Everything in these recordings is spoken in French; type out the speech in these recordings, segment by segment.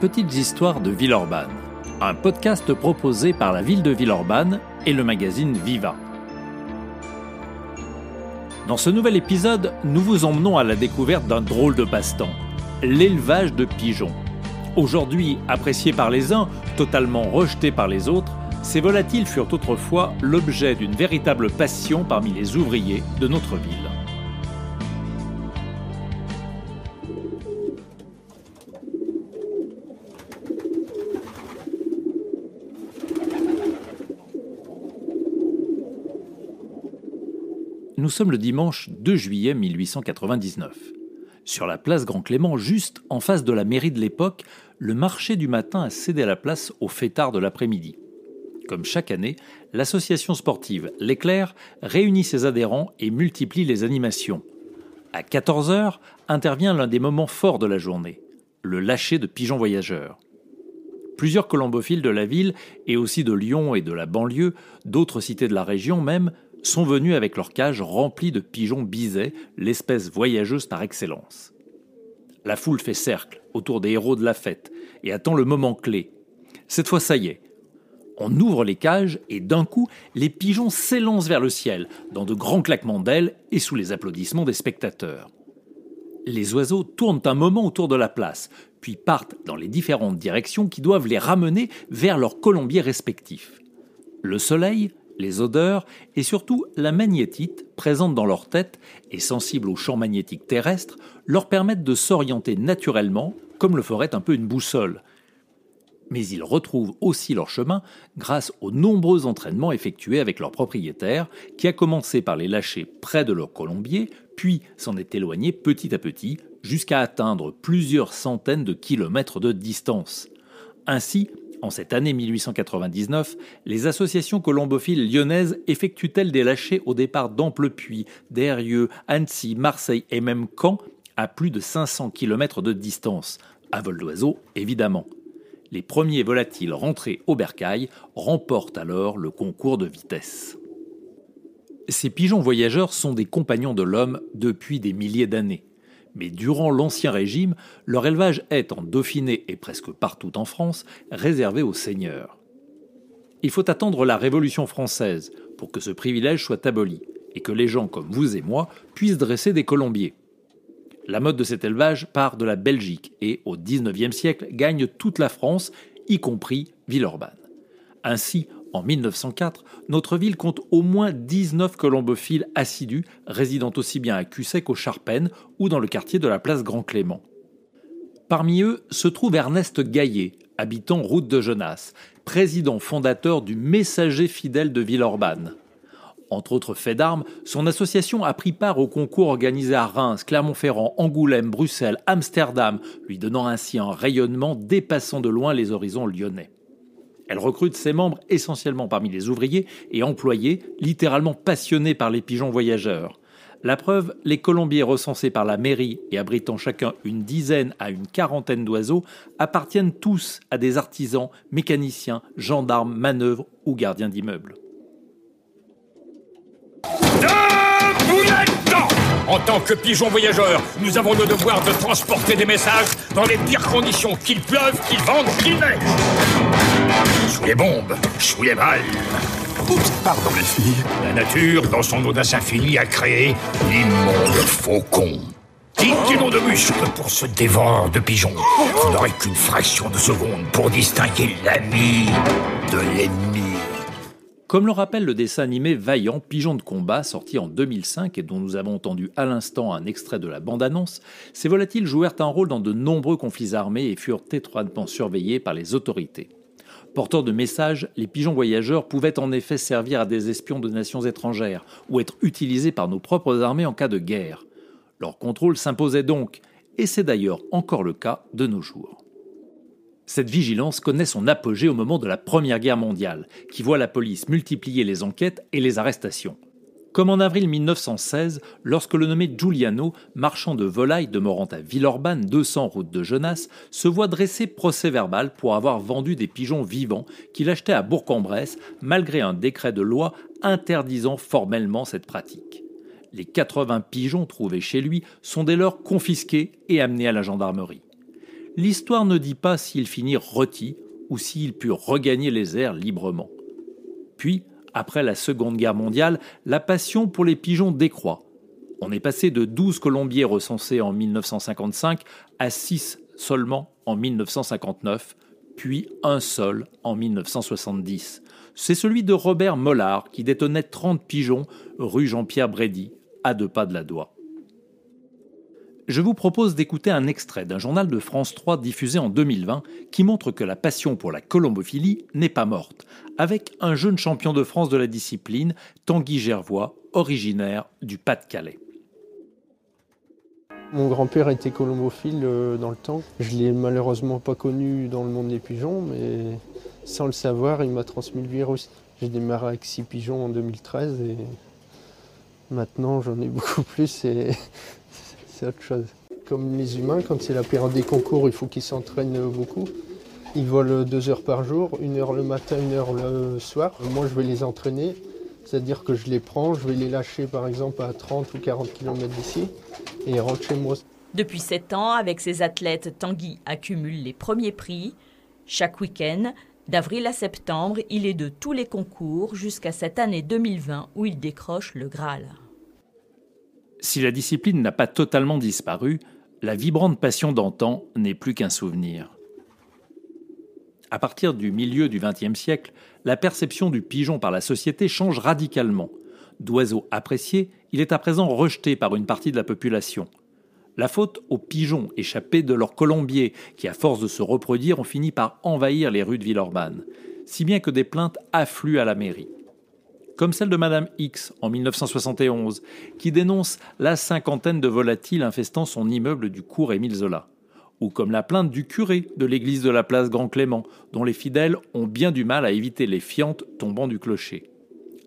petites histoires de Villeurbanne, un podcast proposé par la ville de Villeurbanne et le magazine Viva. Dans ce nouvel épisode, nous vous emmenons à la découverte d'un drôle de passe-temps, l'élevage de pigeons. Aujourd'hui apprécié par les uns, totalement rejeté par les autres, ces volatiles furent autrefois l'objet d'une véritable passion parmi les ouvriers de notre ville. Nous sommes le dimanche 2 juillet 1899. Sur la place Grand Clément, juste en face de la mairie de l'époque, le marché du matin a cédé la place au fêtard de l'après-midi. Comme chaque année, l'association sportive L'Éclair réunit ses adhérents et multiplie les animations. À 14h intervient l'un des moments forts de la journée, le lâcher de pigeons voyageurs. Plusieurs colombophiles de la ville et aussi de Lyon et de la banlieue, d'autres cités de la région même, sont venus avec leurs cages remplies de pigeons bisets, l'espèce voyageuse par excellence. La foule fait cercle autour des héros de la fête et attend le moment clé. Cette fois, ça y est. On ouvre les cages et d'un coup, les pigeons s'élancent vers le ciel, dans de grands claquements d'ailes et sous les applaudissements des spectateurs. Les oiseaux tournent un moment autour de la place, puis partent dans les différentes directions qui doivent les ramener vers leurs colombiers respectifs. Le soleil, les odeurs et surtout la magnétite présente dans leur tête et sensible aux champs magnétiques terrestres leur permettent de s'orienter naturellement comme le ferait un peu une boussole. Mais ils retrouvent aussi leur chemin grâce aux nombreux entraînements effectués avec leur propriétaire, qui a commencé par les lâcher près de leur colombier, puis s'en est éloigné petit à petit jusqu'à atteindre plusieurs centaines de kilomètres de distance. Ainsi, en cette année 1899, les associations colombophiles lyonnaises effectuent-elles des lâchers au départ d'Amplepuis, d'Erieux, Annecy, Marseille et même Caen, à plus de 500 km de distance, à vol d'oiseau évidemment. Les premiers volatiles rentrés au bercail remportent alors le concours de vitesse. Ces pigeons voyageurs sont des compagnons de l'homme depuis des milliers d'années mais durant l'Ancien Régime, leur élevage est, en Dauphiné et presque partout en France, réservé aux seigneurs. Il faut attendre la Révolution française pour que ce privilège soit aboli et que les gens comme vous et moi puissent dresser des colombiers. La mode de cet élevage part de la Belgique et, au XIXe siècle, gagne toute la France, y compris Villeurbanne. Ainsi, en 1904, notre ville compte au moins 19 colombophiles assidus, résidant aussi bien à Cussec qu'au Charpennes ou dans le quartier de la place Grand Clément. Parmi eux se trouve Ernest Gaillet, habitant route de Genasse, président fondateur du Messager fidèle de Villeurbanne. Entre autres faits d'armes, son association a pris part au concours organisé à Reims, Clermont-Ferrand, Angoulême, Bruxelles, Amsterdam, lui donnant ainsi un rayonnement dépassant de loin les horizons lyonnais. Elle recrute ses membres essentiellement parmi les ouvriers et employés, littéralement passionnés par les pigeons voyageurs. La preuve, les colombiers recensés par la mairie et abritant chacun une dizaine à une quarantaine d'oiseaux appartiennent tous à des artisans, mécaniciens, gendarmes, manœuvres ou gardiens d'immeubles. En tant que pigeons voyageurs, nous avons le devoir de transporter des messages dans les pires conditions, qu'il pleuve, qu'il vente, qu'il neige. Sous les bombes, sous les balles. Oups, pardon les filles. La nature, dans son audace infinie, a créé l'immonde faucon. Nom de muscles pour ce dévore de pigeons. Vous n'aurez qu'une fraction de seconde pour distinguer l'ami de l'ennemi. Comme le rappelle le dessin animé Vaillant, Pigeon de combat, sorti en 2005 et dont nous avons entendu à l'instant un extrait de la bande-annonce, ces volatiles jouèrent un rôle dans de nombreux conflits armés et furent étroitement surveillés par les autorités. Porteurs de messages, les pigeons voyageurs pouvaient en effet servir à des espions de nations étrangères ou être utilisés par nos propres armées en cas de guerre. Leur contrôle s'imposait donc, et c'est d'ailleurs encore le cas de nos jours. Cette vigilance connaît son apogée au moment de la Première Guerre mondiale, qui voit la police multiplier les enquêtes et les arrestations. Comme en avril 1916, lorsque le nommé Giuliano, marchand de volailles demeurant à Villeurbanne, 200 route de Genasse, se voit dresser procès verbal pour avoir vendu des pigeons vivants qu'il achetait à Bourg-en-Bresse, malgré un décret de loi interdisant formellement cette pratique. Les 80 pigeons trouvés chez lui sont dès lors confisqués et amenés à la gendarmerie. l'histoire ne dit pas s'ils finirent rôtis ou s'ils purent regagner les airs librement. Puis, après la Seconde Guerre mondiale, la passion pour les pigeons décroît. On est passé de 12 colombiers recensés en 1955 à 6 seulement en 1959, puis un seul en 1970. C'est celui de Robert Mollard qui détenait 30 pigeons rue Jean-Pierre Brédy, à deux pas de la Doigt. Je vous propose d'écouter un extrait d'un journal de France 3 diffusé en 2020 qui montre que la passion pour la colombophilie n'est pas morte, avec un jeune champion de France de la discipline, Tanguy Gervois, originaire du Pas-de-Calais. Mon grand-père était colombophile euh, dans le temps. Je l'ai malheureusement pas connu dans le monde des pigeons, mais sans le savoir, il m'a transmis le virus. J'ai démarré avec six pigeons en 2013 et maintenant j'en ai beaucoup plus et c'est autre chose. Comme les humains, quand c'est la période des concours, il faut qu'ils s'entraînent beaucoup. Ils volent deux heures par jour, une heure le matin, une heure le soir. Moi, je vais les entraîner, c'est-à-dire que je les prends, je vais les lâcher par exemple à 30 ou 40 km d'ici et ils rentrent chez moi. Depuis sept ans, avec ses athlètes, Tanguy accumule les premiers prix. Chaque week-end, d'avril à septembre, il est de tous les concours jusqu'à cette année 2020 où il décroche le Graal. Si la discipline n'a pas totalement disparu, la vibrante passion d'antan n'est plus qu'un souvenir. À partir du milieu du XXe siècle, la perception du pigeon par la société change radicalement. D'oiseau apprécié, il est à présent rejeté par une partie de la population. La faute aux pigeons échappés de leur colombier, qui à force de se reproduire ont fini par envahir les rues de Villeurbanne, si bien que des plaintes affluent à la mairie comme celle de Madame X en 1971, qui dénonce la cinquantaine de volatiles infestant son immeuble du cours Émile Zola, ou comme la plainte du curé de l'église de la place Grand Clément, dont les fidèles ont bien du mal à éviter les fientes tombant du clocher.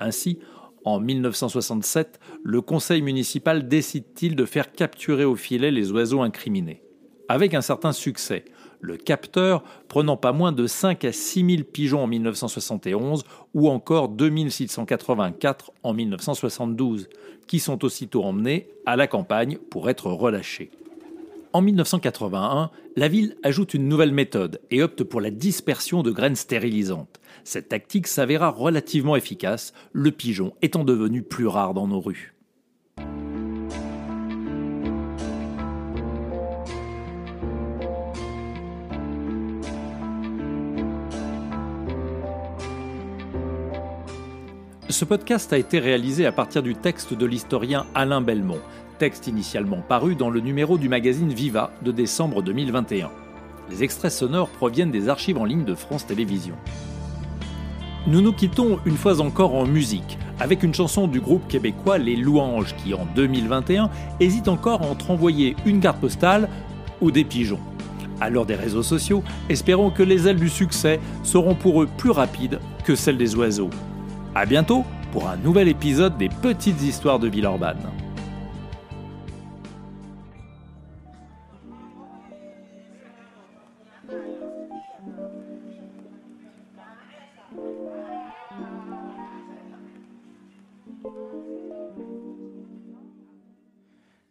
Ainsi, en 1967, le conseil municipal décide-t-il de faire capturer au filet les oiseaux incriminés? Avec un certain succès, le capteur prenant pas moins de 5 à 6 000 pigeons en 1971 ou encore 2684 en 1972, qui sont aussitôt emmenés à la campagne pour être relâchés. En 1981, la ville ajoute une nouvelle méthode et opte pour la dispersion de graines stérilisantes. Cette tactique s'avéra relativement efficace, le pigeon étant devenu plus rare dans nos rues. Ce podcast a été réalisé à partir du texte de l'historien Alain Belmont, texte initialement paru dans le numéro du magazine Viva de décembre 2021. Les extraits sonores proviennent des archives en ligne de France Télévisions. Nous nous quittons une fois encore en musique, avec une chanson du groupe québécois Les Louanges qui, en 2021, hésite encore entre envoyer une carte postale ou des pigeons. À l'heure des réseaux sociaux, espérons que les ailes du succès seront pour eux plus rapides que celles des oiseaux. A bientôt pour un nouvel épisode des Petites Histoires de Villeurbanne.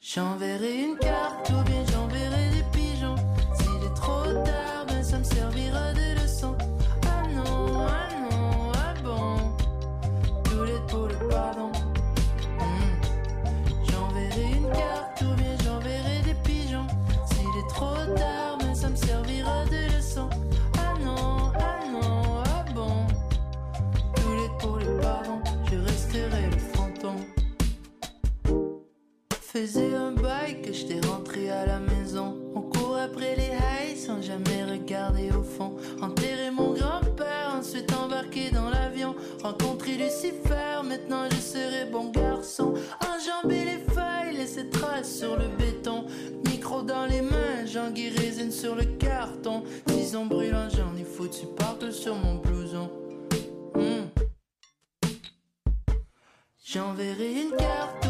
J'enverrai une carte ou bien j'enverrai des Faisais un bail que j'étais rentré à la maison. On court après les highs sans jamais regarder au fond. Enterrer mon grand-père, ensuite embarquer dans l'avion. Rencontrer Lucifer, maintenant je serai bon garçon. Enjamber les feuilles, laisser traces sur le béton. Micro dans les mains, j'en résine sur le carton. Tison brûlant, j'en ai foutu partout sur mon blouson. Hmm. J'enverrai une carte